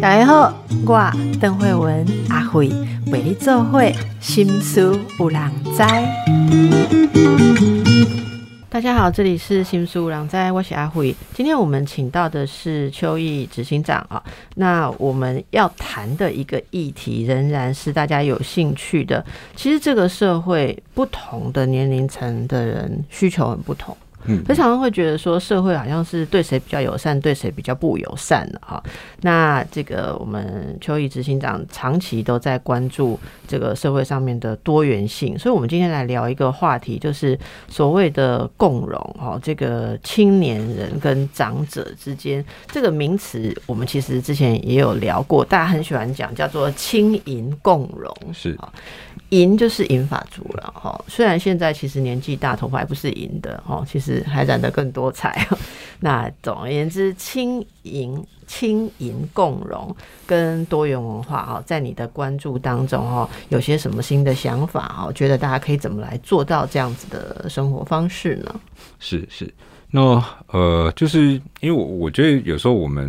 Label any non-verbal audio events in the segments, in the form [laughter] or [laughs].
大家好，我邓慧文阿慧为你做会心思有人知。大家好，这里是心思有人知，我是阿慧。今天我们请到的是邱毅执行长啊。那我们要谈的一个议题，仍然是大家有兴趣的。其实这个社会不同的年龄层的人需求很不同。嗯，非常会觉得说社会好像是对谁比较友善，对谁比较不友善的哈。那这个我们邱毅执行长长期都在关注这个社会上面的多元性，所以我们今天来聊一个话题，就是所谓的共融哈。这个青年人跟长者之间这个名词，我们其实之前也有聊过，大家很喜欢讲，叫做青银共融是啊。银就是银发族了哈，虽然现在其实年纪大，头发还不是银的哈，其实还染得更多彩。那总而言之，轻银、轻银共融跟多元文化哈，在你的关注当中哈，有些什么新的想法哈？觉得大家可以怎么来做到这样子的生活方式呢？是是，那呃，就是因为我我觉得有时候我们，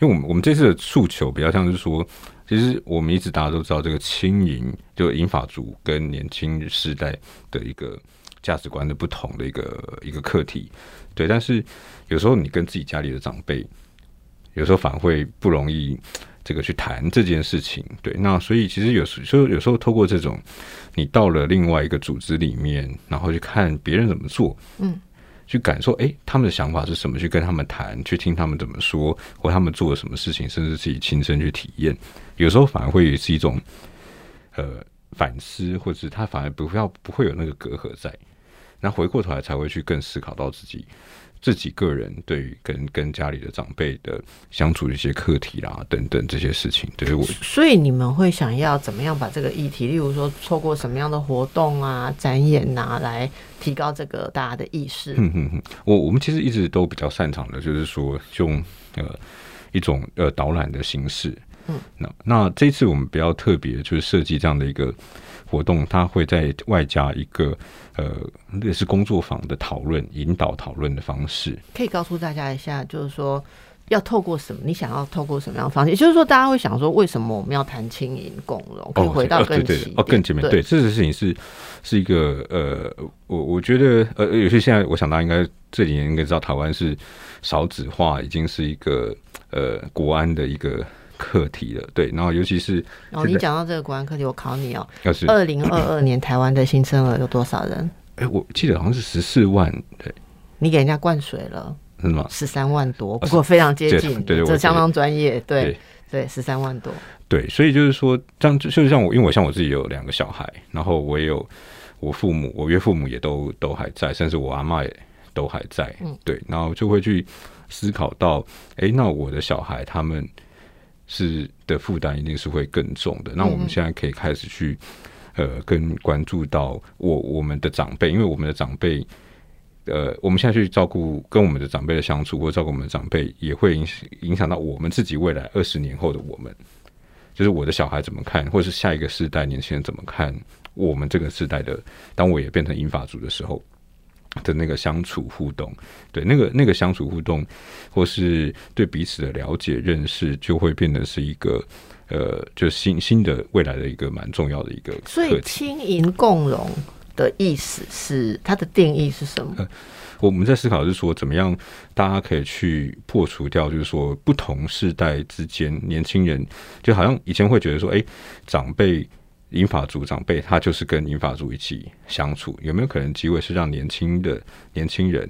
因为我们我们这次的诉求比较像是说。其实我们一直大家都知道，这个轻盈就银发族跟年轻世代的一个价值观的不同的一个一个课题，对。但是有时候你跟自己家里的长辈，有时候反而会不容易这个去谈这件事情，对。那所以其实有时候有时候透过这种，你到了另外一个组织里面，然后去看别人怎么做，嗯。去感受，哎，他们的想法是什么？去跟他们谈，去听他们怎么说，或他们做了什么事情，甚至自己亲身去体验。有时候反而会是一种，呃，反思，或者是他反而不要不会有那个隔阂在。那回过头来才会去更思考到自己。自己个人对于跟跟家里的长辈的相处的一些课题啦，等等这些事情，对我。所以你们会想要怎么样把这个议题，例如说透过什么样的活动啊、展演啊，来提高这个大家的意识？嗯嗯嗯，我我们其实一直都比较擅长的，就是说用呃一种呃导览的形式。嗯，那那这次我们比较特别，就是设计这样的一个活动，它会在外加一个。呃，类似工作坊的讨论、引导讨论的方式，可以告诉大家一下，就是说要透过什么？你想要透过什么样的方式？也就是说，大家会想说，为什么我们要谈轻盈共融？可以回到更前哦，更前面对，这件事情是是一个呃，我我觉得呃，有些现在我想大家应该这几年应该知道，台湾是少子化，已经是一个呃国安的一个。课题了，对，然后尤其是哦，你讲到这个国安课题，我考你哦，要是二零二二年台湾的新生儿有多少人？哎，我记得好像是十四万，对，你给人家灌水了，是吗？十三万多，不过非常接近，对，这相当专业，对对，十三万多，对，所以就是说，这样就像我，因为我像我自己有两个小孩，然后我也有我父母，我岳父母也都都还在，甚至我阿妈也都还在，嗯，对，然后就会去思考到，哎，那我的小孩他们。是的负担一定是会更重的。那我们现在可以开始去，呃，更关注到我我们的长辈，因为我们的长辈，呃，我们现在去照顾跟我们的长辈的相处，或照顾我们的长辈，也会影响影响到我们自己未来二十年后的我们，就是我的小孩怎么看，或是下一个世代年轻人怎么看我们这个世代的，当我也变成英法族的时候。的那个相处互动，对那个那个相处互动，或是对彼此的了解认识，就会变得是一个呃，就新新的未来的一个蛮重要的一个。所以，轻盈共融的意思是它的定义是什么？我们在思考是说，怎么样大家可以去破除掉，就是说不同世代之间，年轻人就好像以前会觉得说，哎，长辈。银发族长辈，他就是跟银发族一起相处，有没有可能机会是让年轻的年轻人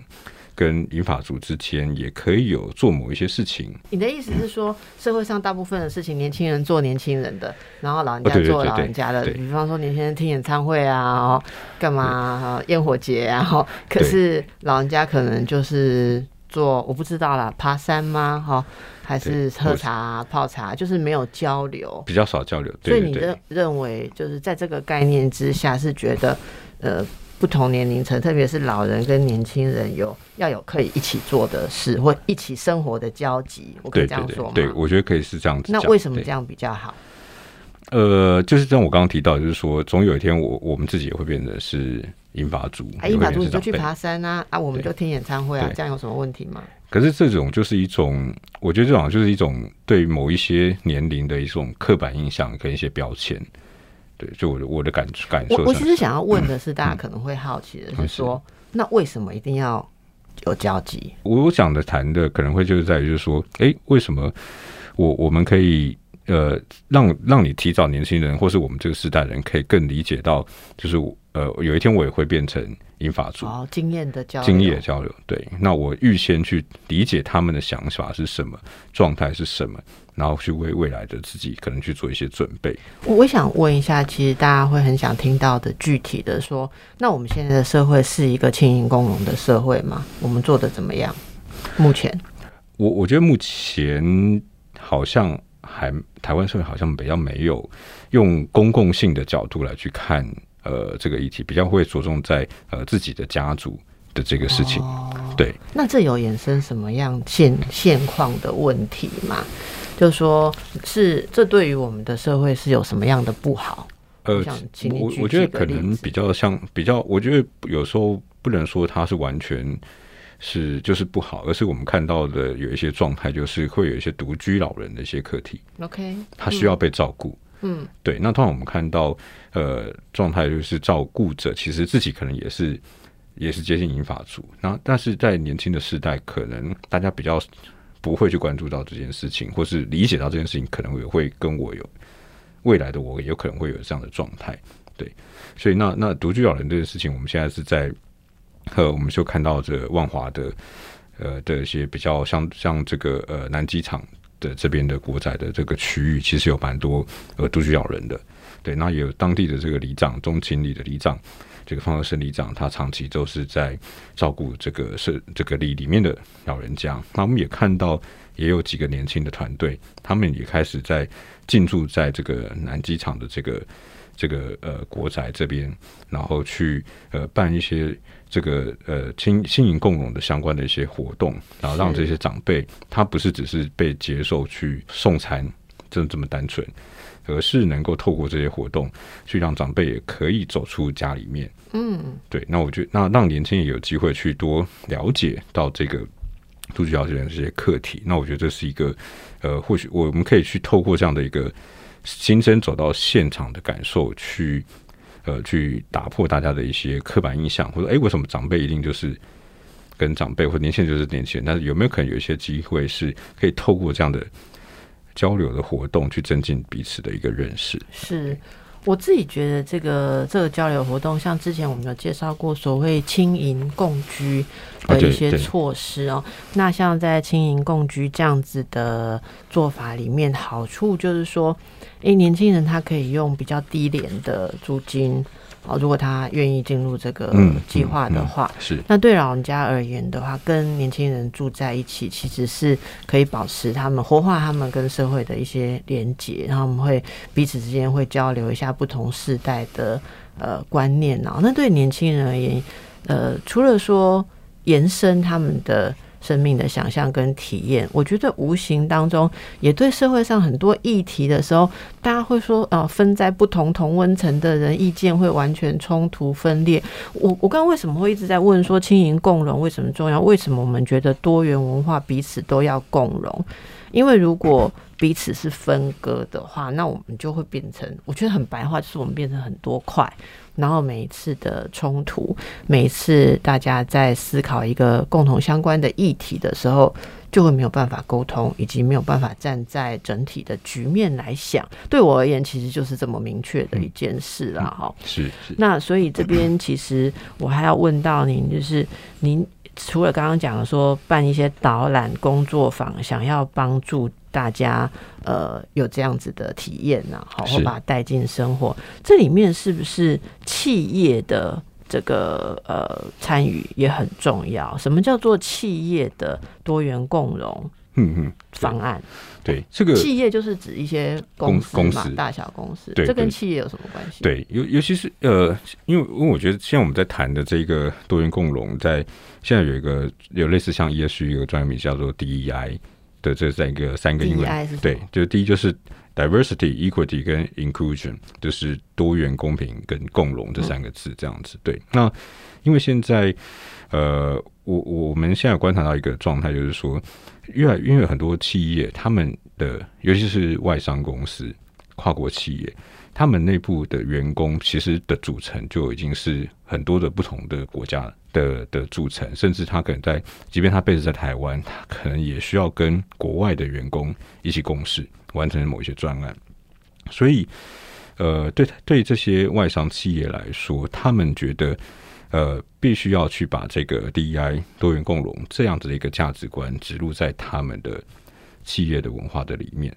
跟银发族之间也可以有做某一些事情？你的意思是说，社会上大部分的事情，年轻人做年轻人的，然后老人家做老人家的，比方说年轻人听演唱会啊，干嘛烟火节啊，可是老人家可能就是做我不知道啦，爬山吗？哈。还是喝茶泡茶，就是没有交流，比较少交流。所以你认认为，就是在这个概念之下，是觉得呃，不同年龄层，特别是老人跟年轻人，有要有可以一起做的事，或一起生活的交集。我可以这样说吗？对，我觉得可以是这样子。那为什么这样比较好？呃，就是像我刚刚提到，就是说，总有一天，我我们自己也会变得是英法族。英法族你就去爬山啊，啊，我们就听演唱会啊，这样有什么问题吗？可是这种就是一种，我觉得这种就是一种对某一些年龄的一种刻板印象跟一些标签。对，就我的我的感感受。我我其实想要问的是，大家可能会好奇的是说，那为什么一定要有交集？我讲的谈的可能会就是在于，就是说，哎，为什么我我们可以呃让让你提早年轻人，或是我们这个时代人可以更理解到，就是呃有一天我也会变成。英法族哦，经验的交流，经验交流，对。那我预先去理解他们的想法是什么，状态是什么，然后去为未来的自己可能去做一些准备。我想问一下，其实大家会很想听到的具体的说，那我们现在的社会是一个轻盈共荣的社会吗？我们做的怎么样？目前，我我觉得目前好像还台湾社会好像比较没有用公共性的角度来去看。呃，这个议题比较会着重在呃自己的家族的这个事情，对。那这有衍生什么样现现况的问题吗？就是说，是这对于我们的社会是有什么样的不好？呃，我我觉得可能比较像比较，我觉得有时候不能说它是完全是就是不好，而是我们看到的有一些状态，就是会有一些独居老人的一些课题。OK，他需要被照顾。嗯，对。那通常我们看到，呃，状态就是照顾者其实自己可能也是也是接近银发族。那但是在年轻的时代，可能大家比较不会去关注到这件事情，或是理解到这件事情，可能也会跟我有未来的我有可能会有这样的状态。对，所以那那独居老人这件事情，我们现在是在呃，我们就看到这万华的呃的一些比较像像这个呃南机场。的这边的国仔的这个区域，其实有蛮多呃独居老人的，对，那也有当地的这个里长，中情里的里长，这个方和生里长，他长期都是在照顾这个是这个里里面的老人家。那我们也看到，也有几个年轻的团队，他们也开始在进驻在这个南机场的这个这个呃国宅这边，然后去呃办一些。这个呃，亲亲营共荣的相关的一些活动，然后让这些长辈，他不是只是被接受去送餐，这这么单纯，而是能够透过这些活动，去让长辈也可以走出家里面。嗯，对。那我觉得，那让年轻人有机会去多了解到这个杜居尧这边这些课题，那我觉得这是一个呃，或许我们可以去透过这样的一个亲身走到现场的感受去。呃，去打破大家的一些刻板印象，或者哎，为什么长辈一定就是跟长辈，或年轻人就是年轻人？但是有没有可能有一些机会是可以透过这样的交流的活动，去增进彼此的一个认识？是。我自己觉得这个这个交流活动，像之前我们有介绍过所谓轻盈共居的一些措施哦。那像在轻盈共居这样子的做法里面，好处就是说，诶，年轻人他可以用比较低廉的租金。哦，如果他愿意进入这个计划的话，是那对老人家而言的话，跟年轻人住在一起，其实是可以保持他们活化他们跟社会的一些连结，然后我们会彼此之间会交流一下不同世代的呃观念啊。那对年轻人而言，呃，除了说延伸他们的。生命的想象跟体验，我觉得无形当中也对社会上很多议题的时候，大家会说，呃，分在不同同温层的人意见会完全冲突分裂。我我刚刚为什么会一直在问说，轻盈共融为什么重要？为什么我们觉得多元文化彼此都要共融？因为如果彼此是分割的话，那我们就会变成，我觉得很白话，就是我们变成很多块。然后每一次的冲突，每一次大家在思考一个共同相关的议题的时候，就会没有办法沟通，以及没有办法站在整体的局面来想。对我而言，其实就是这么明确的一件事了。哈，是是。那所以这边其实我还要问到您，就是您除了刚刚讲的说办一些导览工作坊，想要帮助。大家呃有这样子的体验呐，好，或把它带进生活。这里面是不是企业的这个呃参与也很重要？什么叫做企业的多元共融？嗯嗯，方案对这个企业就是指一些公司嘛，大小公司。对，这跟企业有什么关系？对，尤尤其是呃，因为因为我觉得现在我们在谈的这个多元共融，在现在有一个有类似像 ESG 一个专业名叫做 DEI。的这三个三个英文，对，就第一就是 diversity、equity 跟 inclusion，就是多元、公平跟共荣这三个字这样子。对，那因为现在呃，我我们现在观察到一个状态，就是说，越来因为很多企业，他们的尤其是外商公司、跨国企业，他们内部的员工其实的组成就已经是很多的不同的国家的的组成，甚至他可能在，即便他 base 在台湾，他可能也需要跟国外的员工一起共事，完成某一些专案。所以，呃，对对这些外商企业来说，他们觉得。呃，必须要去把这个 DEI 多元共融这样子的一个价值观植入在他们的企业的文化的里面，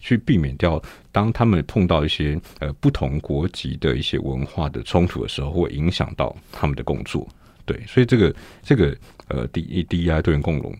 去避免掉当他们碰到一些呃不同国籍的一些文化的冲突的时候，会影响到他们的工作。对，所以这个这个呃 D DEI 多元共融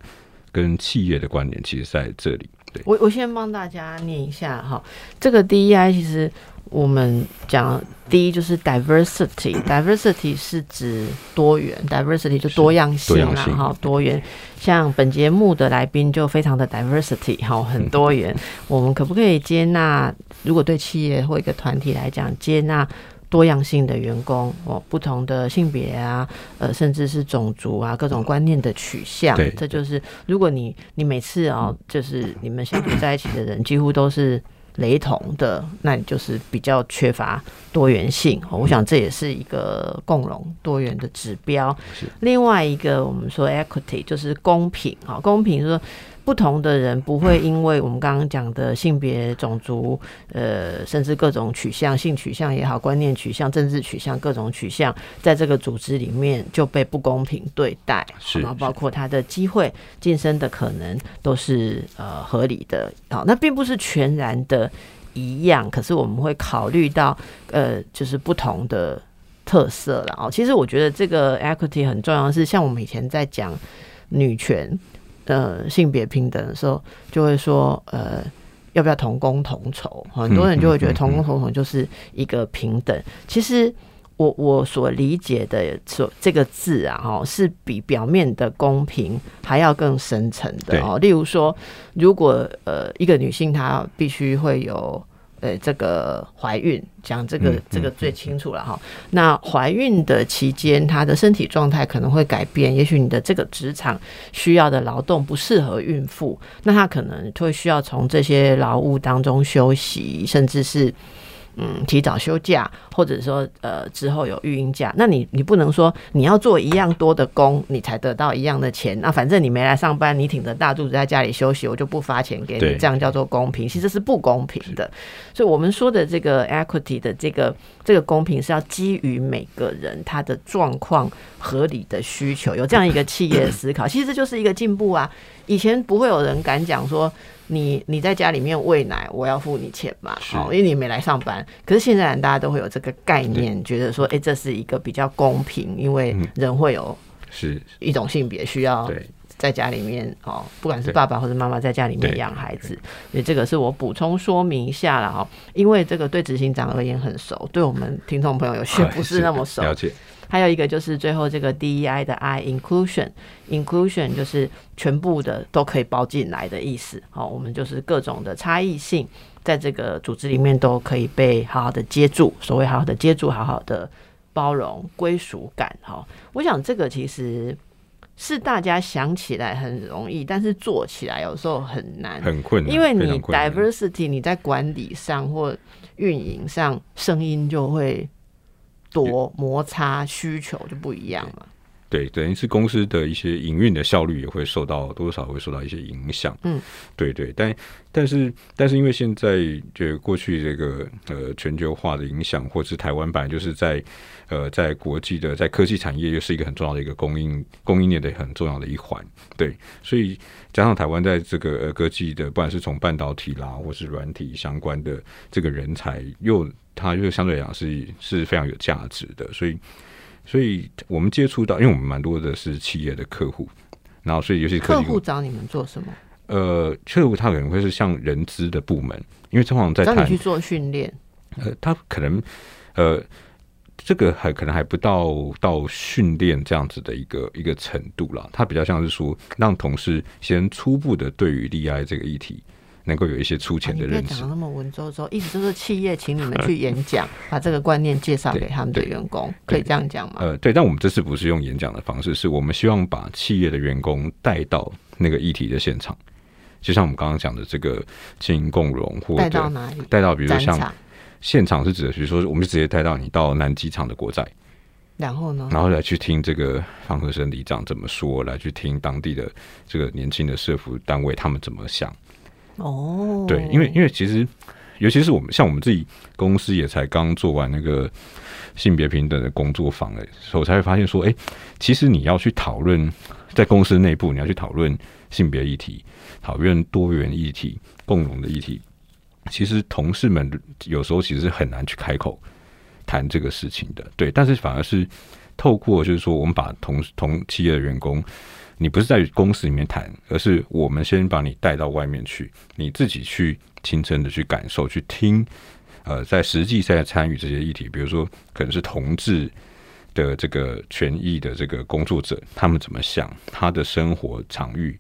跟企业的关联，其实在这里。对，我我先帮大家念一下哈，这个 DEI 其实。我们讲第一就是 diversity，diversity 是指多元，diversity 就多样性啦，哈，多元。像本节目的来宾就非常的 diversity，哈，很多元。我们可不可以接纳？如果对企业或一个团体来讲，接纳多样性的员工哦，不同的性别啊，呃，甚至是种族啊，各种观念的取向，这就是如果你你每次啊，就是你们相处在一起的人，几乎都是。雷同的，那你就是比较缺乏多元性。我想这也是一个共荣多元的指标。另外一个，我们说 equity 就是公平啊，公平说。不同的人不会因为我们刚刚讲的性别、种族，呃，甚至各种取向、性取向也好、观念取向、政治取向各种取向，在这个组织里面就被不公平对待，是，然后包括他的机会晋升的可能都是呃合理的。好，那并不是全然的一样，可是我们会考虑到呃，就是不同的特色了。哦，其实我觉得这个 equity 很重要，是像我们以前在讲女权。呃，性别平等的时候，就会说，呃，要不要同工同酬？很多人就会觉得同工同酬就是一个平等。其实，我我所理解的所这个字啊，哈，是比表面的公平还要更深层的哦。例如说，如果呃一个女性她必须会有。呃，这个怀孕讲这个这个最清楚了哈。那怀孕的期间，她的身体状态可能会改变，也许你的这个职场需要的劳动不适合孕妇，那她可能会需要从这些劳务当中休息，甚至是。嗯，提早休假，或者说呃之后有育婴假，那你你不能说你要做一样多的工，你才得到一样的钱。那反正你没来上班，你挺着大肚子在家里休息，我就不发钱给你，这样叫做公平，其实是不公平的。所以我们说的这个 equity 的这个这个公平是要基于每个人他的状况合理的需求，有这样一个企业的思考，其实这就是一个进步啊。以前不会有人敢讲说。你你在家里面喂奶，我要付你钱嘛？哦，因为你没来上班。可是现在大家都会有这个概念，觉得说，哎，这是一个比较公平，因为人会有是一种性别需要在家里面哦，不管是爸爸或者妈妈在家里面养孩子，所以这个是我补充说明一下了哈。因为这个对执行长而言很熟，对我们听众朋友有些不是那么熟。了解。还有一个就是最后这个 DEI 的 I，inclusion，inclusion 就是全部的都可以包进来的意思。好，我们就是各种的差异性，在这个组织里面都可以被好好的接住。所谓好好的接住，好好的包容归属感。哈，我想这个其实是大家想起来很容易，但是做起来有时候很难，很困难。因为你 diversity，你在管理上或运营上，声音就会。多摩擦需求就不一样了。对，等于是公司的一些营运的效率也会受到多少会受到一些影响。嗯，对对，但但是但是因为现在就过去这个呃全球化的影响，或是台湾版就是在呃在国际的在科技产业又是一个很重要的一个供应供应链的很重要的一环。对，所以加上台湾在这个呃科技的，不管是从半导体啦，或是软体相关的这个人才，又它又相对来讲是是非常有价值的，所以。所以我们接触到，因为我们蛮多的是企业的客户，然后所以有些客户找你们做什么？呃，客户他可能会是像人资的部门，因为通常在找你去做训练。呃，他可能呃，这个还可能还不到到训练这样子的一个一个程度了。他比较像是说，让同事先初步的对于 DI 这个议题能够有一些粗浅的认识讲。那么文绉绉，意思就是企业请你们去演讲，[laughs] 把这个观念介绍给他们的员工，可以这样讲吗？呃，对，但我们这次不是用演讲的方式，是我们希望把企业的员工带到那个议题的现场，就像我们刚刚讲的这个经营共荣，或者带到哪里？带到比如说像现场是指的，比如说我们就直接带到你到南机场的国债，然后呢？然后来去听这个方和生里长怎么说，来去听当地的这个年轻的社服单位他们怎么想。哦，对，因为因为其实，尤其是我们像我们自己公司也才刚做完那个性别平等的工作坊的时候，才会发现说，哎、其实你要去讨论在公司内部，你要去讨论性别议题，讨论多元议题、共融的议题，其实同事们有时候其实很难去开口谈这个事情的。对，但是反而是透过就是说，我们把同同企业的员工。你不是在公司里面谈，而是我们先把你带到外面去，你自己去亲身的去感受、去听，呃，在实际在参与这些议题，比如说可能是同志的这个权益的这个工作者，他们怎么想，他的生活场域，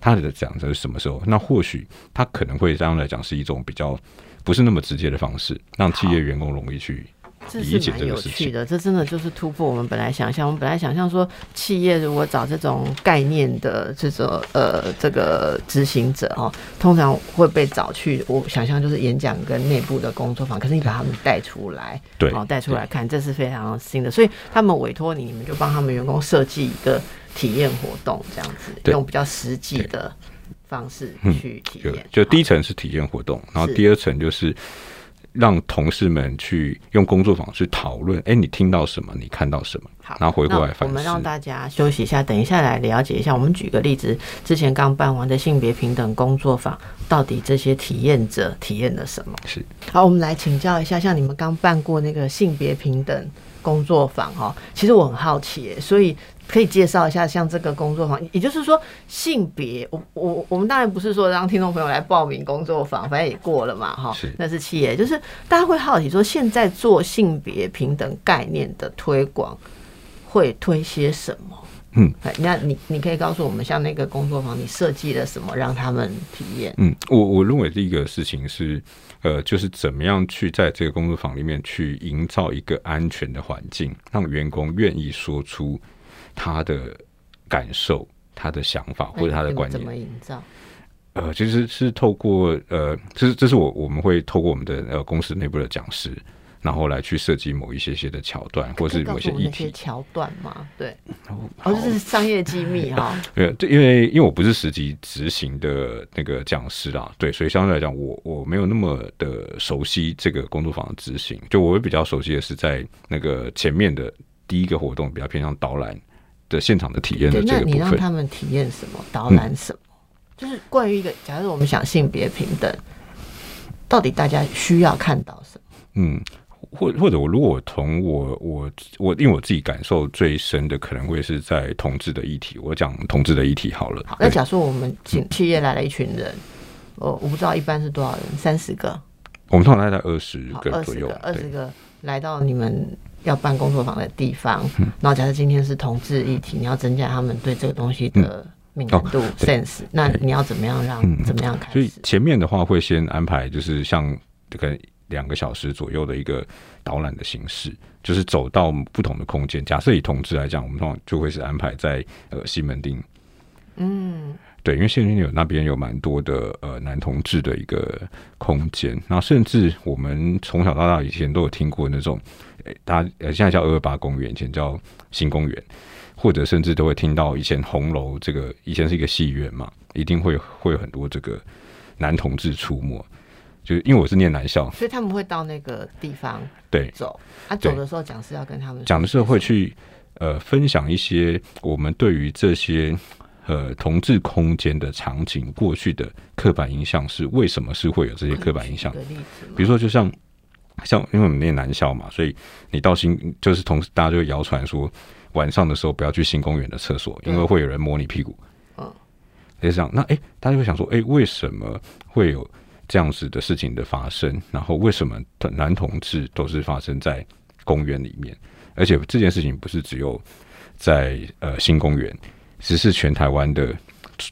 他的讲的是什么时候，那或许他可能会这样来讲是一种比较不是那么直接的方式，让企业员工容易去这是蛮有。趣的，这真的就是突破我们本来想象。我们本来想象说，企业如果找这种概念的这种呃这个执行者哦，通常会被找去，我想象就是演讲跟内部的工作坊。可是你把他们带出来，对哦，带出来看，这是非常新的。所以他们委托你，你们就帮他们员工设计一个体验活动，这样子用比较实际的方式去体就验。就第一层是体验活动，然后第二层就是让同事们去用工作坊去讨论，哎，你听到什么，你看到什么，好，然后回过来反思我们让。大家休息一下，等一下来了解一下。我们举个例子，之前刚办完的性别平等工作坊，到底这些体验者体验了什么？是好，我们来请教一下，像你们刚办过那个性别平等工作坊哈，其实我很好奇耶，所以可以介绍一下像这个工作坊，也就是说性别，我我我们当然不是说让听众朋友来报名工作坊，反正也过了嘛哈是，那是企业，就是大家会好奇说现在做性别平等概念的推广会推些什么？嗯哎，那你你可以告诉我们，像那个工作坊，你设计了什么让他们体验？嗯，我我认为第一个事情是，呃，就是怎么样去在这个工作坊里面去营造一个安全的环境，让员工愿意说出他的感受、他的想法或者他的观怎么。营造？呃，其实是透过呃，这是这是我我们会透过我们的呃公司内部的讲师，然后来去设计某一些些的桥段，或是某些议题。桥段嘛？对，好哦，这是商业机密 [laughs] 哈。对，这因为因为我不是实际执行的那个讲师啦，对，所以相对来讲，我我没有那么的熟悉这个工作坊的执行，就我会比较熟悉的是在那个前面的第一个活动比较偏向导览的现场的体验的这个部分。你让他们体验什么？导览什么？就是关于一个，假如我们想性别平等，到底大家需要看到什么？嗯，或或者我如果从我我我因为我自己感受最深的，可能会是在同志的议题。我讲同志的议题好了。好，那假设我们企企业来了一群人，我我不知道一般是多少人，三十个，我们通常大概二十，个左右二十个来到你们要办工作坊的地方，嗯。然后假设今天是同志议题，你要增加他们对这个东西的敏感度、哦 sense，那你要怎么样让、嗯。怎么样开所以始？前面的话会先安排，就是像这个两个小时左右的一个导览的形式，就是走到不同的空间。假设以同志来讲，我们通常就会是安排在呃西门町，嗯，对，因为西门町有那边有蛮多的呃男同志的一个空间，然后甚至我们从小到大以前都有听过那种，呃大家呃现在叫二二八公园，以前叫新公园。或者甚至都会听到以前红楼这个以前是一个戏院嘛，一定会会有很多这个男同志出没，就是因为我是念男校，所以他们会到那个地方对，走，啊，走的时候讲师要跟他们讲的时候会去呃分享一些我们对于这些呃同志空间的场景过去的刻板印象是为什么是会有这些刻板印象比如说，就像像因为我们念男校嘛，所以你到新就是同时大家就会谣传说，晚上的时候不要去新公园的厕所，因为会有人摸你屁股。嗯，就这样。那诶，大家就会想说，诶，为什么会有这样子的事情的发生？然后为什么男同志都是发生在公园里面？而且这件事情不是只有在呃新公园，只是全台湾的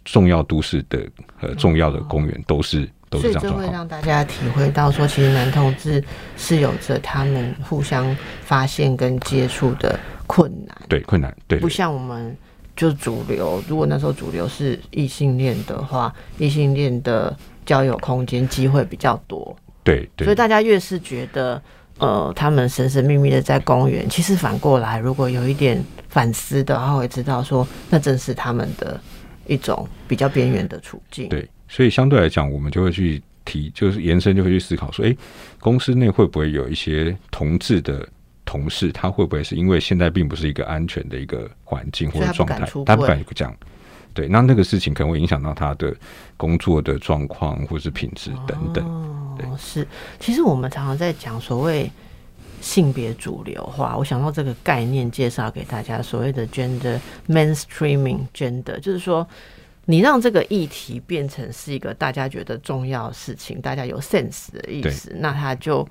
重要都市的呃重要的公园都是都所以这是这样状况。会让大家体会到说，其实男同志是有着他们互相发现跟接触的困难，对，困难，对不像我们就主流。如果那时候主流是异性恋的话，异性恋的交友空间机会比较多，对对，所以大家越是觉得。呃，他们神神秘秘的在公园，其实反过来，如果有一点反思的话，会知道说，那正是他们的一种比较边缘的处境。对，所以相对来讲，我们就会去提，就是延伸就会去思考说，诶，公司内会不会有一些同志的同事，他会不会是因为现在并不是一个安全的一个环境或者状态他不柜敢讲。对，那那个事情可能会影响到他的工作的状况或是品质等等。对哦，是，其实我们常常在讲所谓性别主流化，我想到这个概念介绍给大家，所谓的 gender mainstreaming gender，就是说你让这个议题变成是一个大家觉得重要的事情，大家有 sense 的意思，那它就。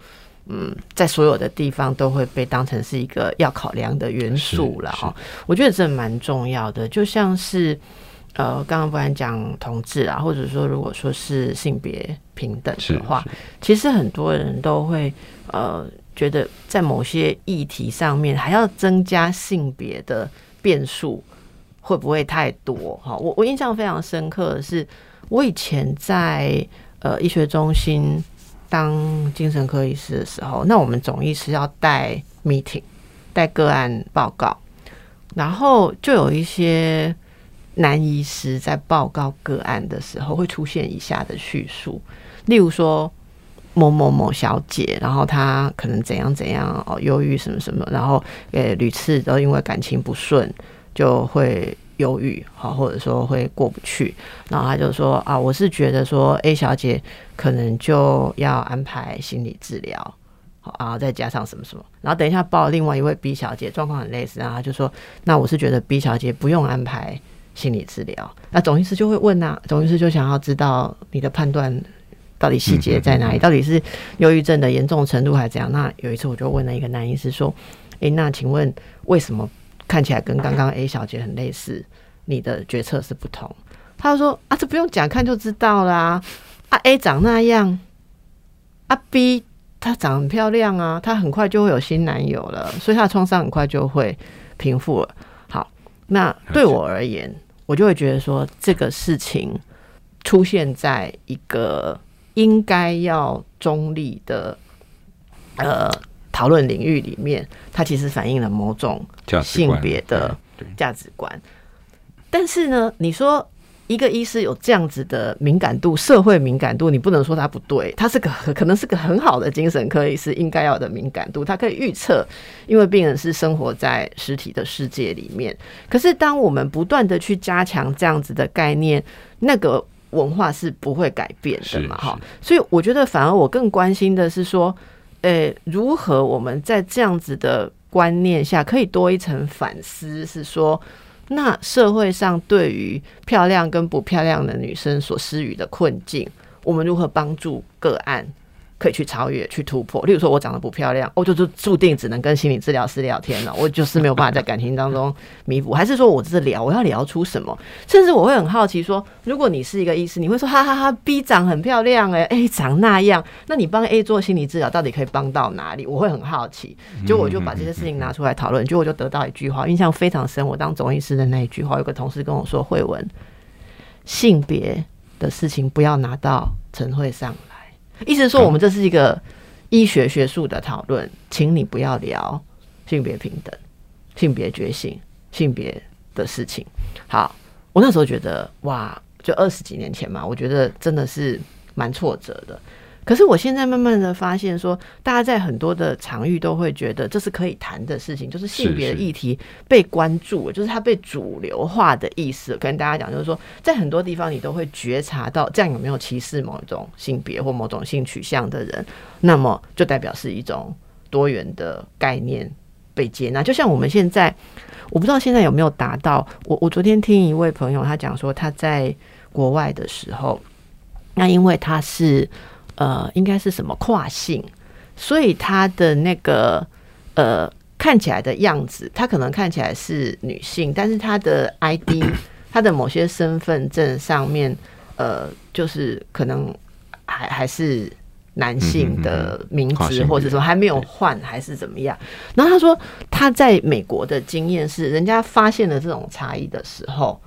嗯，在所有的地方都会被当成是一个要考量的元素了是哈。我觉得这蛮重要的，就像是呃，刚刚不然讲同志啊，或者说如果说是性别平等的话，其实很多人都会呃觉得在某些议题上面还要增加性别的变数，会不会太多？哈，我我印象非常深刻的是，我以前在呃医学中心当精神科医师的时候，那我们总医师要带 meeting，带个案报告，然后就有一些男医师在报告个案的时候，会出现以下的叙述，例如说某某某小姐，然后她可能怎样怎样哦，忧郁什么什么，然后呃屡次都因为感情不顺就会忧郁，好，或者说会过不去，然后他就说啊，我是觉得说 A 小姐可能就要安排心理治疗。好，然后再加上什么什么，然后等一下报另外一位 B 小姐，状况很类似，然后他就说，那我是觉得 B 小姐不用安排心理治疗。那总医师就会问呐、总医师就想要知道你的判断到底细节在哪里，到底是忧郁症的严重程度还是怎样？那有一次我就问了一个男医师说，诶，那请问为什么看起来跟刚刚 A 小姐很类似，你的决策是不同？他就说啊，这不用讲，看就知道啦。啊，A 长那样，啊 B 她长很漂亮啊，她很快就会有新男友了，所以她的创伤很快就会平复了。好，那对我而言，我就会觉得说这个事情出现在一个应该要中立的呃讨论领域里面，它其实反映了某种性别的价值观。但是呢，你说一个医师有这样子的敏感度，社会敏感度，你不能说他不对，他是个 [laughs] 可能是个很好的精神科医师应该要的敏感度，他可以预测，因为病人是生活在实体的世界里面。可是当我们不断的去加强这样子的概念，那个文化是不会改变的嘛，哈。所以我觉得，反而我更关心的是说，呃，如何我们在这样子的观念下，可以多一层反思，是说，那社会上对于漂亮跟不漂亮的女生所施予的困境，我们如何帮助个案？可以去超越、去突破？例如说，我长得不漂亮，我就就注定只能跟心理治疗师聊天了，我就是没有办法在感情当中弥补，还是说我这聊，我要聊出什么？甚至我会很好奇说，如果你是一个医师，你会说哈哈哈，B 长很漂亮哎、a 长那样，那你帮 A 做心理治疗，到底可以帮到哪里？我会很好奇。就我就把这些事情拿出来讨论，就我就得到一句话，印象非常深。我当总医师的那一句话，有个同事跟我说：“慧文，性别的事情不要拿到晨会上来。”意思是说，我们这是一个医学学术的讨论，请你不要聊性别平等、性别觉醒、性别的事情。好，我那时候觉得哇，就二十几年前嘛，我觉得真的是蛮挫折的。可是我现在慢慢的发现说，大家在很多的场域都会觉得这是可以谈的事情，就是性别的议题被关注了，就是它被主流化的意思。跟大家讲，就是说，在很多地方你都会觉察到这样有没有歧视某一种性别或某种性取向的人，那么就代表是一种多元的概念被接纳。就像我们现在，我不知道现在有没有达到。我我昨天听一位朋友他讲说，他在国外的时候，那因为他是呃，应该是什么跨性，所以他的那个呃看起来的样子，他可能看起来是女性，但是他的 ID，他 [coughs] 的某些身份证上面，呃，就是可能还还是男性的名字，或者说还没有换，还是怎么样？然后他说他在美国的经验是，人家发现了这种差异的时候，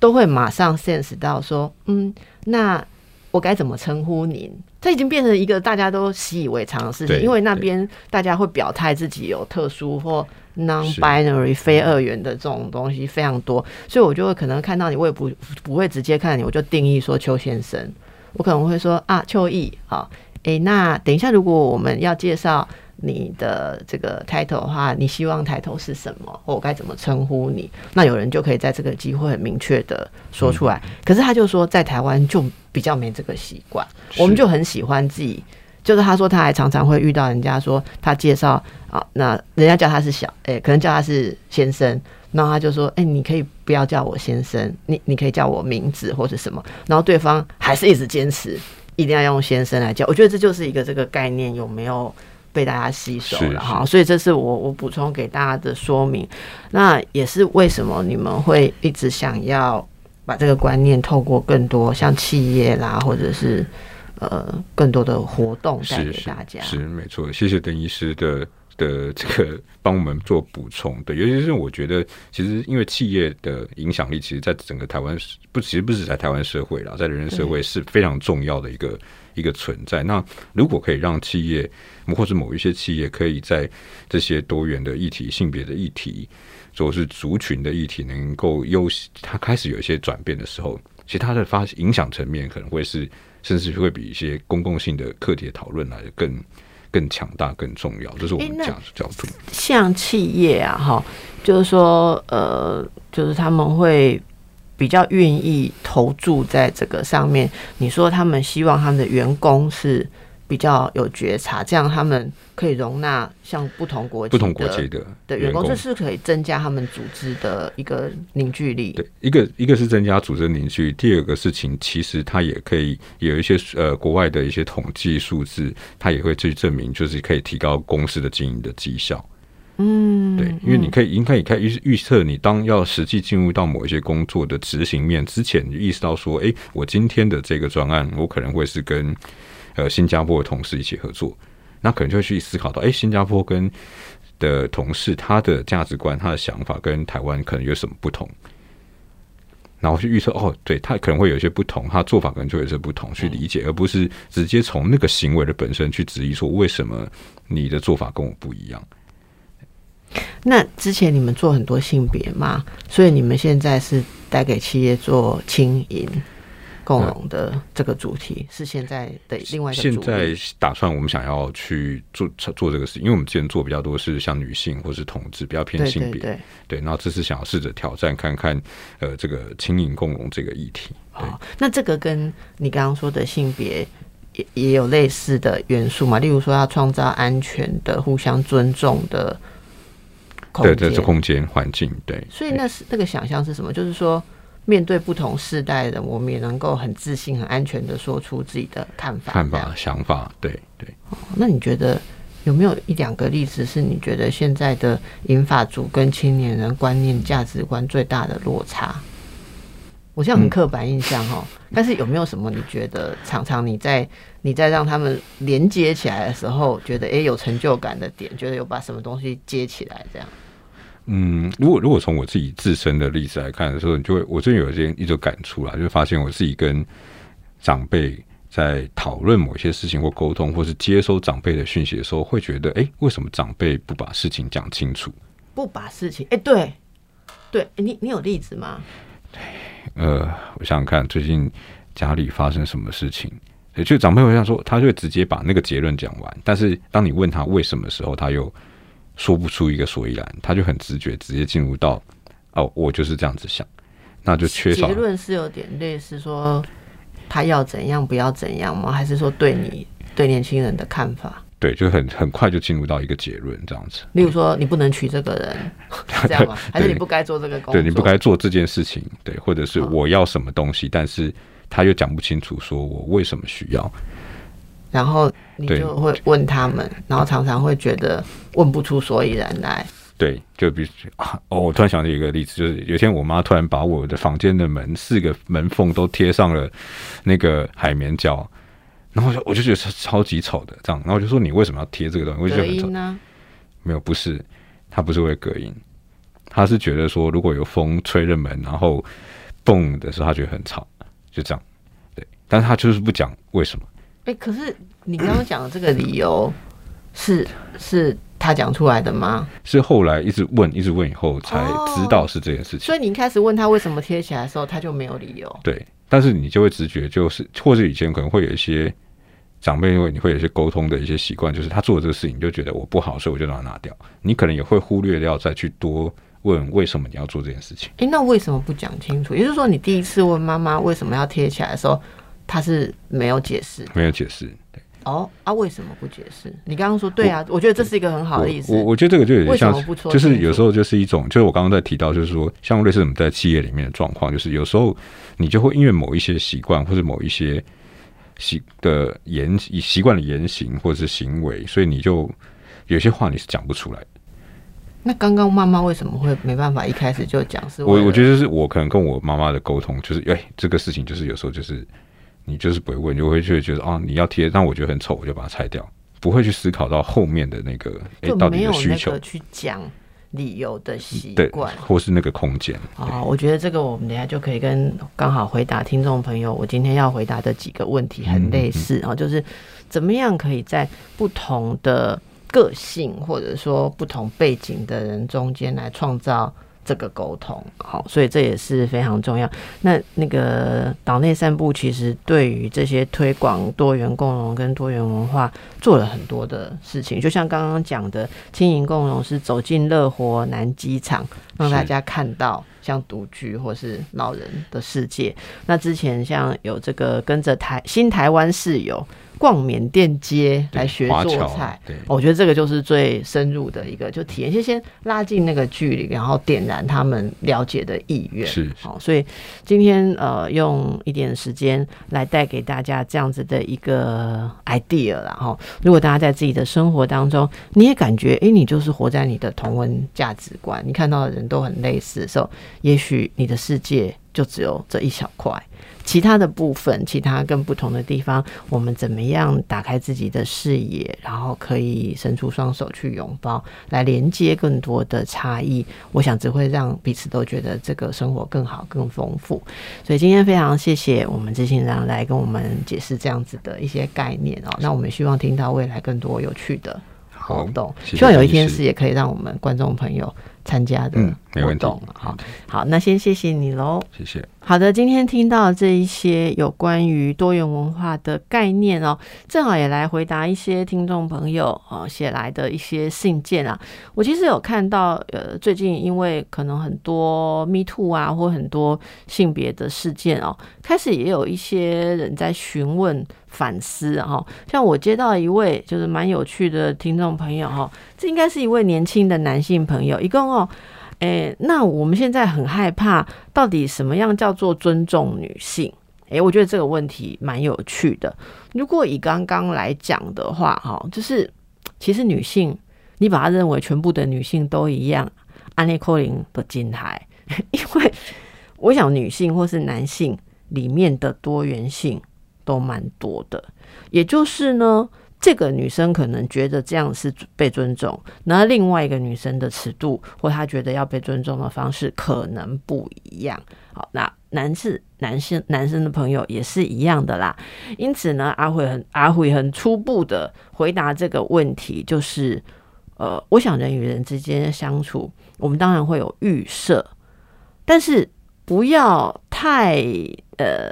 都会马上 sense 到说，嗯，那我该怎么称呼您？这已经变成一个大家都习以为常的事情，因为那边大家会表态自己有特殊或 non-binary 非二元的这种东西非常多，所以我就会可能看到你，我也不不会直接看你，我就定义说邱先生，我可能会说啊邱毅，好，诶，那等一下如果我们要介绍你的这个 title 的话，你希望 title 是什么，或我该怎么称呼你？那有人就可以在这个机会很明确的说出来。可是他就说在台湾就比较没这个习惯，我们就很喜欢自己。就是他说他还常常会遇到人家说他介绍啊，那人家叫他是小，诶、可能叫他是先生，然后他就说，哎、你可以不要叫我先生，你你可以叫我名字或者什么，然后对方还是一直坚持一定要用先生来叫，我觉得这就是一个这个概念有没有被大家吸收了哈，所以这是我我补充给大家的说明，那也是为什么你们会一直想要把这个观念透过更多像企业啦，或者是呃更多的活动带给大家，是没错，谢谢邓医师的的这个 [laughs] 帮我们做补充。对，尤其是我觉得，其实因为企业的影响力，其实在整个台湾不，其实不是在台湾社会啦，在人人社会是非常重要的一个一个存在。那如果可以让企业，或是某一些企业，可以在这些多元的议题、性别的议题，或是族群的议题，能够优，它开始有一些转变的时候，其实它的发影响层面可能会是。甚至会比一些公共性的课题的讨论来的更更强大、更重要，这是我们讲的角度。像企业啊，哈，就是说，呃，就是他们会比较愿意投注在这个上面。你说他们希望他们的员工是比较有觉察，这样他们可以容纳像不同国籍不同国的籍的的员工，这是可以增加他们组织的一个凝聚力。对，一个一个是增加组织凝聚，第二个事情其实它也可以有一些呃国外的一些统计数字，它也会去证明，就是可以提高公司的经营的绩效。嗯，对，因为你可以，应该也可以预预测，你当要实际进入到某一些工作的执行面之前，你意识到说，诶，我今天的这个专案，我可能会是跟呃新加坡的同事一起合作，那可能就会去思考到，诶，新加坡跟的同事他的价值观、他的想法跟台湾可能有什么不同，然后去预测，哦，对他可能会有一些不同，他做法可能就有一些不同，去理解，而不是直接从那个行为的本身去质疑说，为什么你的做法跟我不一样。那之前你们做很多性别嘛，所以你们现在是带给企业做轻盈共融的这个主题，是现在的另外一个主现在。打算我们想要去做做这个事，因为我们之前做比较多是像女性或是同志，比较偏性别。对对，对，那这次想要试着挑战看看，呃，这个轻盈共融这个议题。对，好，那这个跟你刚刚说的性别也也有类似的元素嘛？例如说要创造安全的、互相尊重的空对，间。在这空间环境，对。所以那是那个想象是什么？就是说，面对不同世代的人，我们也能够很自信、很安全的说出自己的看法。看法、想法，对对。哦那你觉得有没有一两个例子是你觉得现在的银发族跟青年人观念、价值观最大的落差？我这样很刻板印象哈，但是有没有什么你觉得常常你在你在让他们连接起来的时候，觉得诶有成就感的点，觉得有把什么东西接起来这样？嗯，如果如果从我自己自身的例子来看的时候，你就会我最近有一些一种感触啦，就发现我自己跟长辈在讨论某些事情或沟通，或是接收长辈的讯息的时候，会觉得，哎、为什么长辈不把事情讲清楚？不把事情，诶，对对，诶你你有例子吗？呃，我想想看，最近家里发生什么事情？对就长辈会这样说，他就会直接把那个结论讲完，但是当你问他为什么的时候，他又说不出一个所以然，他就很直觉直接进入到哦，我就是这样子想，那就缺少结论是有点类似说他要怎样不要怎样吗？还是说对你对年轻人的看法？对，就很很快就进入到一个结论这样子。例如说你不能娶这个人，[laughs] 这样吗？还是你不该做这个工作？对你不该做这件事情，对，或者是嗯我要什么东西，但是他又讲不清楚，说我为什么需要。然后你就会问他们，然后常常会觉得问不出所以然来。对，就比如啊，哦，我突然想起一个例子，就是有一天我妈突然把我的房间的门四个门缝都贴上了那个海绵胶，然后我就我就觉得超超级丑的这样，然后我就说你为什么要贴这个东西？我就觉得很丑？没有，不是，他不是为隔音，他是觉得说如果有风吹着门，然后蹦的时候，他觉得很吵，就这样。对，但是他就是不讲为什么。哎、可是你刚刚讲的这个理由是是他讲出来的吗？是后来一直问，一直问以后才知道是这件事情。所以你一开始问他为什么贴起来的时候，他就没有理由。对，但是你就会直觉就是，或者以前可能会有一些长辈，因为你会有一些沟通的一些习惯，就是他做的这个事情，你就觉得我不好，所以我就把它拿掉。你可能也会忽略掉再去多问为什么你要做这件事情。哎、那为什么不讲清楚？也就是说，你第一次问妈妈为什么要贴起来的时候，她是没有解释。没有解释。对哦啊，为什么不解释？你刚刚说对啊，我觉得这是一个很好的意思。我我我觉得这个就有点像就是有时候就是一种，就是我刚刚在提到，就是说像类似我们在企业里面的状况，就是有时候你就会因为某一些习惯或者某一些习的言习惯的言行或者是行为，所以你就有些话你是讲不出来的。那刚刚妈妈为什么会没办法一开始就讲？是我我觉得是我可能跟我妈妈的沟通，就是哎、这个事情就是有时候就是你就是不会问，就会就会觉得啊你要贴，但我觉得很丑，我就把它拆掉，不会去思考到后面的那个哎、就到没有那底的需求个去讲理由的习，惯。或是那个空间。哦，我觉得这个我们等下就可以跟刚好回答听众朋友，我今天要回答的几个问题很类似啊、哦，就是怎么样可以在不同的个性或者说不同背景的人中间来创造这个沟通。好，所以这也是非常重要。那那个岛内散步其实对于这些推广多元共融跟多元文化做了很多的事情，就像刚刚讲的，轻盈共融是走进乐活南机场，让大家看到像独居或是老人的世界。那之前像有这个跟着台新台湾室友逛缅甸街来学做菜，对我觉得这个就是最深入的一个，就体验，先先拉近那个距离，然后点燃他们了解的意愿。是是好，所以今天呃用一点时间来带给大家这样子的一个 idea 啦哈。如果大家在自己的生活当中，你也感觉诶，你就是活在你的同温价值观，你看到的人都很类似的时候，也许你的世界就只有这一小块。其他的部分，其他更不同的地方，我们怎么样打开自己的视野，然后可以伸出双手去拥抱，来连接更多的差异。我想只会让彼此都觉得这个生活更好、更丰富。所以今天非常谢谢我们执行长来跟我们解释这样子的一些概念哦。那我们希望听到未来更多有趣的活动，希望有一天是也可以让我们观众朋友参加的嗯没问题活动。好，好，那先谢谢你喽。谢谢。好的，今天听到这一些有关于多元文化的概念哦，正好也来回答一些听众朋友哦写来的一些信件啊。我其实有看到，呃，最近因为可能很多 Me Too 啊，或很多性别的事件哦，开始也有一些人在询问、反思哈、哦。像我接到一位就是蛮有趣的听众朋友哈、哦，这应该是一位年轻的男性朋友，一共哦。诶，那我们现在很害怕，到底什么样叫做尊重女性？诶，我觉得这个问题蛮有趣的。如果以刚刚来讲的话，哈，就是其实女性，你把它认为全部的女性都一样，安利扣林的金牌，[laughs] 因为我想女性或是男性里面的多元性都蛮多的，也就是呢。这个女生可能觉得这样是被尊重，那另外一个女生的尺度或她觉得要被尊重的方式可能不一样。好，那男士、男生、男生的朋友也是一样的啦。因此呢，阿慧很阿慧很初步的回答这个问题，就是呃，我想人与人之间相处，我们当然会有预设，但是不要太呃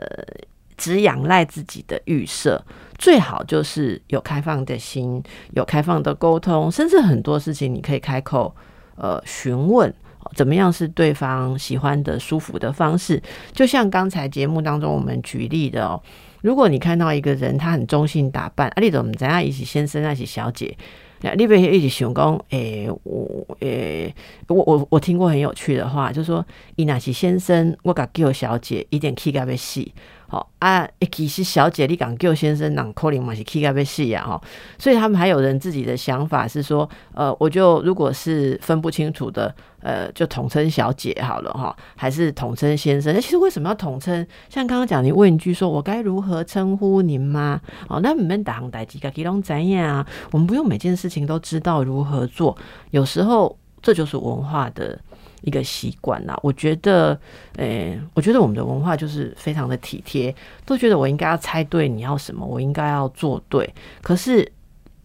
只仰赖自己的预设。最好就是有开放的心，有开放的沟通，甚至很多事情你可以开口呃询问，怎么样是对方喜欢的、舒服的方式。就像刚才节目当中我们举例的哦，如果你看到一个人他很中性打扮，啊，你怎么怎样一起先生、一起小姐，那你别一起想讲，诶、我诶、我我我听过很有趣的话，就是说伊那是先生，我甲叫小姐，一点气甲要死。好啊，其实小姐你敢叫先生，让可能嘛是气该被戏呀哈。所以他们还有人自己的想法是说，呃，我就如果是分不清楚的，呃，就统称小姐好了哈，还是统称先生？那其实为什么要统称？像刚刚讲，你问一句说，我该如何称呼您吗？哦，那你们打行代几个基隆怎样？我们不用每件事情都知道如何做，有时候这就是文化的。一个习惯啦，我觉得，诶，我觉得我们的文化就是非常的体贴，都觉得我应该要猜对你要什么，我应该要做对。可是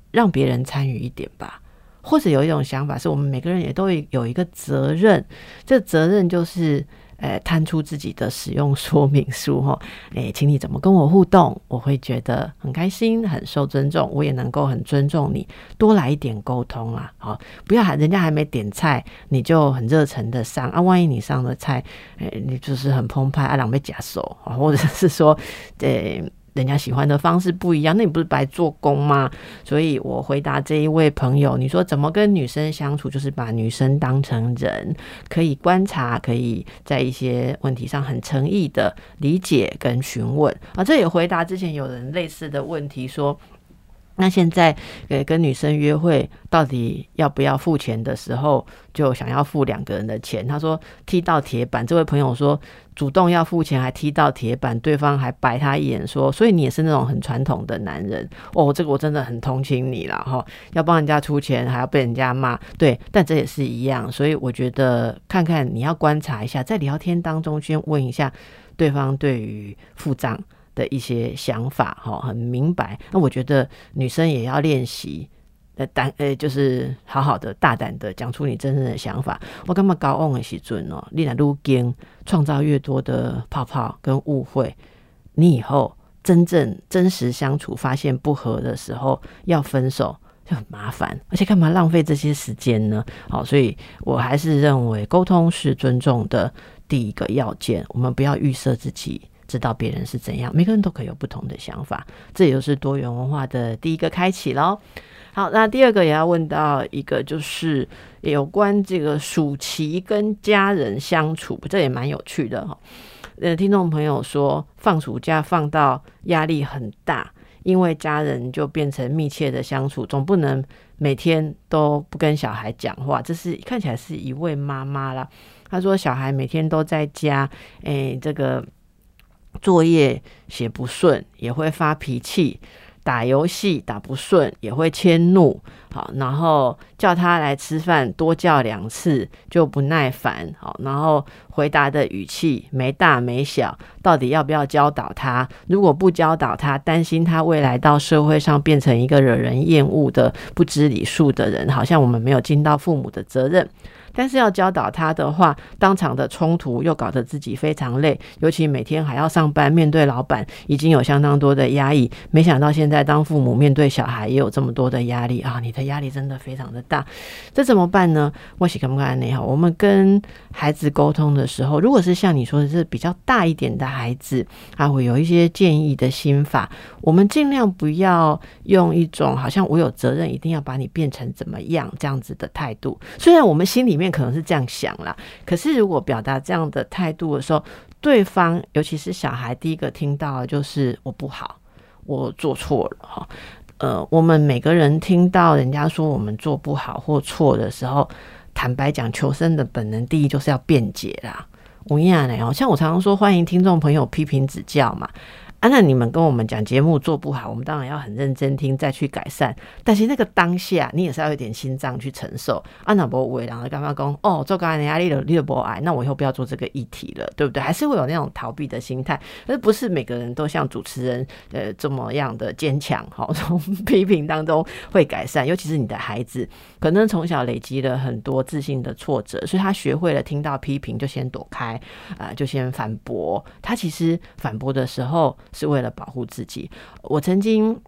让别人参与一点吧，或者有一种想法，是我们每个人也都有一个责任，这责任就是。诶，摊出自己的使用说明书哈，诶，请你怎么跟我互动，我会觉得很开心，很受尊重，我也能够很尊重你，多来一点沟通啊，好，不要还人家还没点菜，你就很热诚的上啊，万一你上的菜，诶，你就是很澎湃啊，两被夹手啊，或者是说，诶。人家喜欢的方式不一样，那你不是白做工吗？所以我回答这一位朋友，你说怎么跟女生相处，就是把女生当成人，可以观察，可以在一些问题上很诚意的理解跟询问啊。这也回答之前有人类似的问题说。那现在，呃，跟女生约会到底要不要付钱的时候，就想要付两个人的钱。他说踢到铁板，这位朋友说主动要付钱还踢到铁板，对方还白他一眼说，所以你也是那种很传统的男人哦。这个我真的很同情你了哈，要帮人家出钱还要被人家骂，对，但这也是一样。所以我觉得看看你要观察一下，在聊天当中先问一下对方对于付账。的一些想法，哈，很明白。那我觉得女生也要练习，呃，胆，呃，就是好好的、大胆的讲出你真正的想法。我干嘛高傲的时准哦？你来撸根，创造越多的泡泡跟误会，你以后真正真实相处，发现不合的时候，要分手就很麻烦。而且干嘛浪费这些时间呢？好，所以我还是认为沟通是尊重的第一个要件。我们不要预设自己。知道别人是怎样，每个人都可以有不同的想法，这也就是多元文化的第一个开启喽。好，那第二个也要问到一个，就是有关这个暑期跟家人相处，这也蛮有趣的哈。呃，听众朋友说，放暑假放到压力很大，因为家人就变成密切的相处，总不能每天都不跟小孩讲话。这是看起来是一位妈妈啦，她说小孩每天都在家，诶，这个。作业写不顺也会发脾气，打游戏打不顺也会迁怒，好，然后叫他来吃饭多叫两次就不耐烦，好，然后回答的语气没大没小，到底要不要教导他？如果不教导他，担心他未来到社会上变成一个惹人厌恶的不知礼数的人，好像我们没有尽到父母的责任。但是要教导他的话，当场的冲突又搞得自己非常累，尤其每天还要上班，面对老板已经有相当多的压抑。没想到现在当父母面对小孩也有这么多的压力啊！你的压力真的非常的大，这怎么办呢？我喜看不看你好？我们跟孩子沟通的时候，如果是像你说的是比较大一点的孩子，他会有一些建议的心法，我们尽量不要用一种好像我有责任一定要把你变成怎么样这样子的态度。虽然我们心里。面可能是这样想啦，可是如果表达这样的态度的时候，对方尤其是小孩，第一个听到的就是我不好，我做错了哈。呃，我们每个人听到人家说我们做不好或错的时候，坦白讲，求生的本能第一就是要辩解啦。我跟你讲哦，像我常常说，欢迎听众朋友批评指教嘛。啊，那你们跟我们讲节目做不好，我们当然要很认真听，再去改善。但是那个当下，你也是要有点心脏去承受。啊，那不为然后干嘛讲哦，做刚才压力了，你都不爱，那我以后不要做这个议题了，对不对？还是会有那种逃避的心态。而不是每个人都像主持人呃这么样的坚强，好，[laughs] 从批评当中会改善。尤其是你的孩子，可能从小累积了很多自信的挫折，所以他学会了听到批评就先躲开，啊，就先反驳。他其实反驳的时候。是为了保护自己。我曾经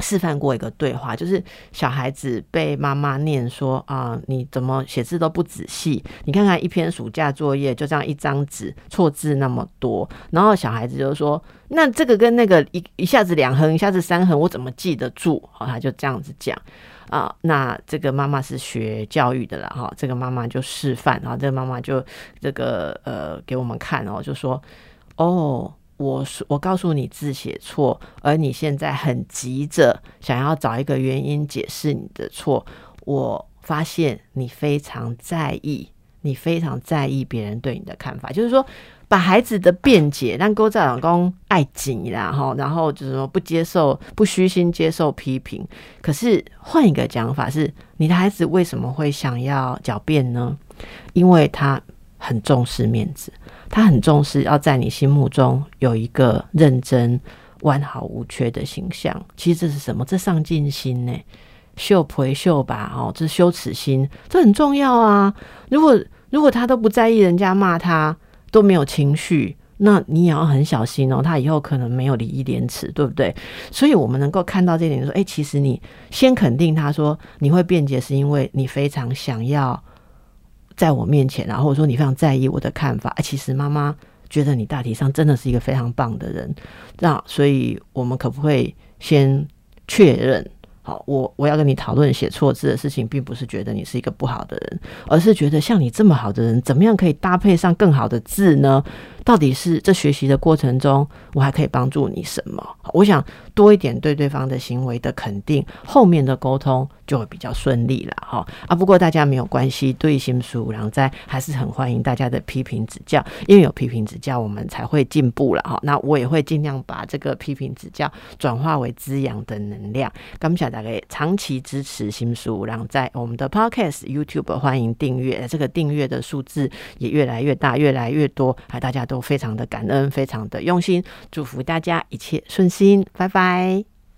示范过一个对话，就是小孩子被妈妈念说：“啊，你怎么写字都不仔细？你看看一篇暑假作业，就这样一张纸，错字那么多。”然后小孩子就说：“那这个跟那个一一下子两横，一下子三横，我怎么记得住？”好，他就这样子讲啊。那这个妈妈是学教育的了哈，这个妈妈就示范，然后这个妈妈就这个呃给我们看哦，就说：“哦。”我说我告诉你字写错，而你现在很急着想要找一个原因解释你的错，我发现你非常在意，你非常在意别人对你的看法，就是说。把孩子的辩解让勾在老公爱紧啦哈，然后就是说不接受、不虚心接受批评。可是换一个讲法是，你的孩子为什么会想要狡辩呢？因为他很重视面子，他很重视要在你心目中有一个认真、完好无缺的形象。其实这是什么？这上进心呢？秀陪秀吧哦，这羞耻心，这很重要啊！如果如果他都不在意人家骂他。都没有情绪，那你也要很小心哦。他以后可能没有礼义廉耻，对不对？所以我们能够看到这点，说，哎，其实你先肯定他说你会辩解，是因为你非常想要在我面前，然后我说你非常在意我的看法。其实妈妈觉得你大体上真的是一个非常棒的人。那所以我们可不可以先确认？好，我我要跟你讨论写错字的事情，并不是觉得你是一个不好的人，而是觉得像你这么好的人，怎么样可以搭配上更好的字呢？到底是这学习的过程中，我还可以帮助你什么？我想多一点对对方的行为的肯定，后面的沟通就会比较顺利了哈啊！不过大家没有关系，对新书然后在还是很欢迎大家的批评指教，因为有批评指教，我们才会进步了哈。那我也会尽量把这个批评指教转化为滋养的能量。感谢大家长期支持新书，然后在我们的 Podcast、YouTube 欢迎订阅，这个订阅的数字也越来越大，越来越多，还大家。都非常的感恩，非常的用心，祝福大家一切顺心，拜拜。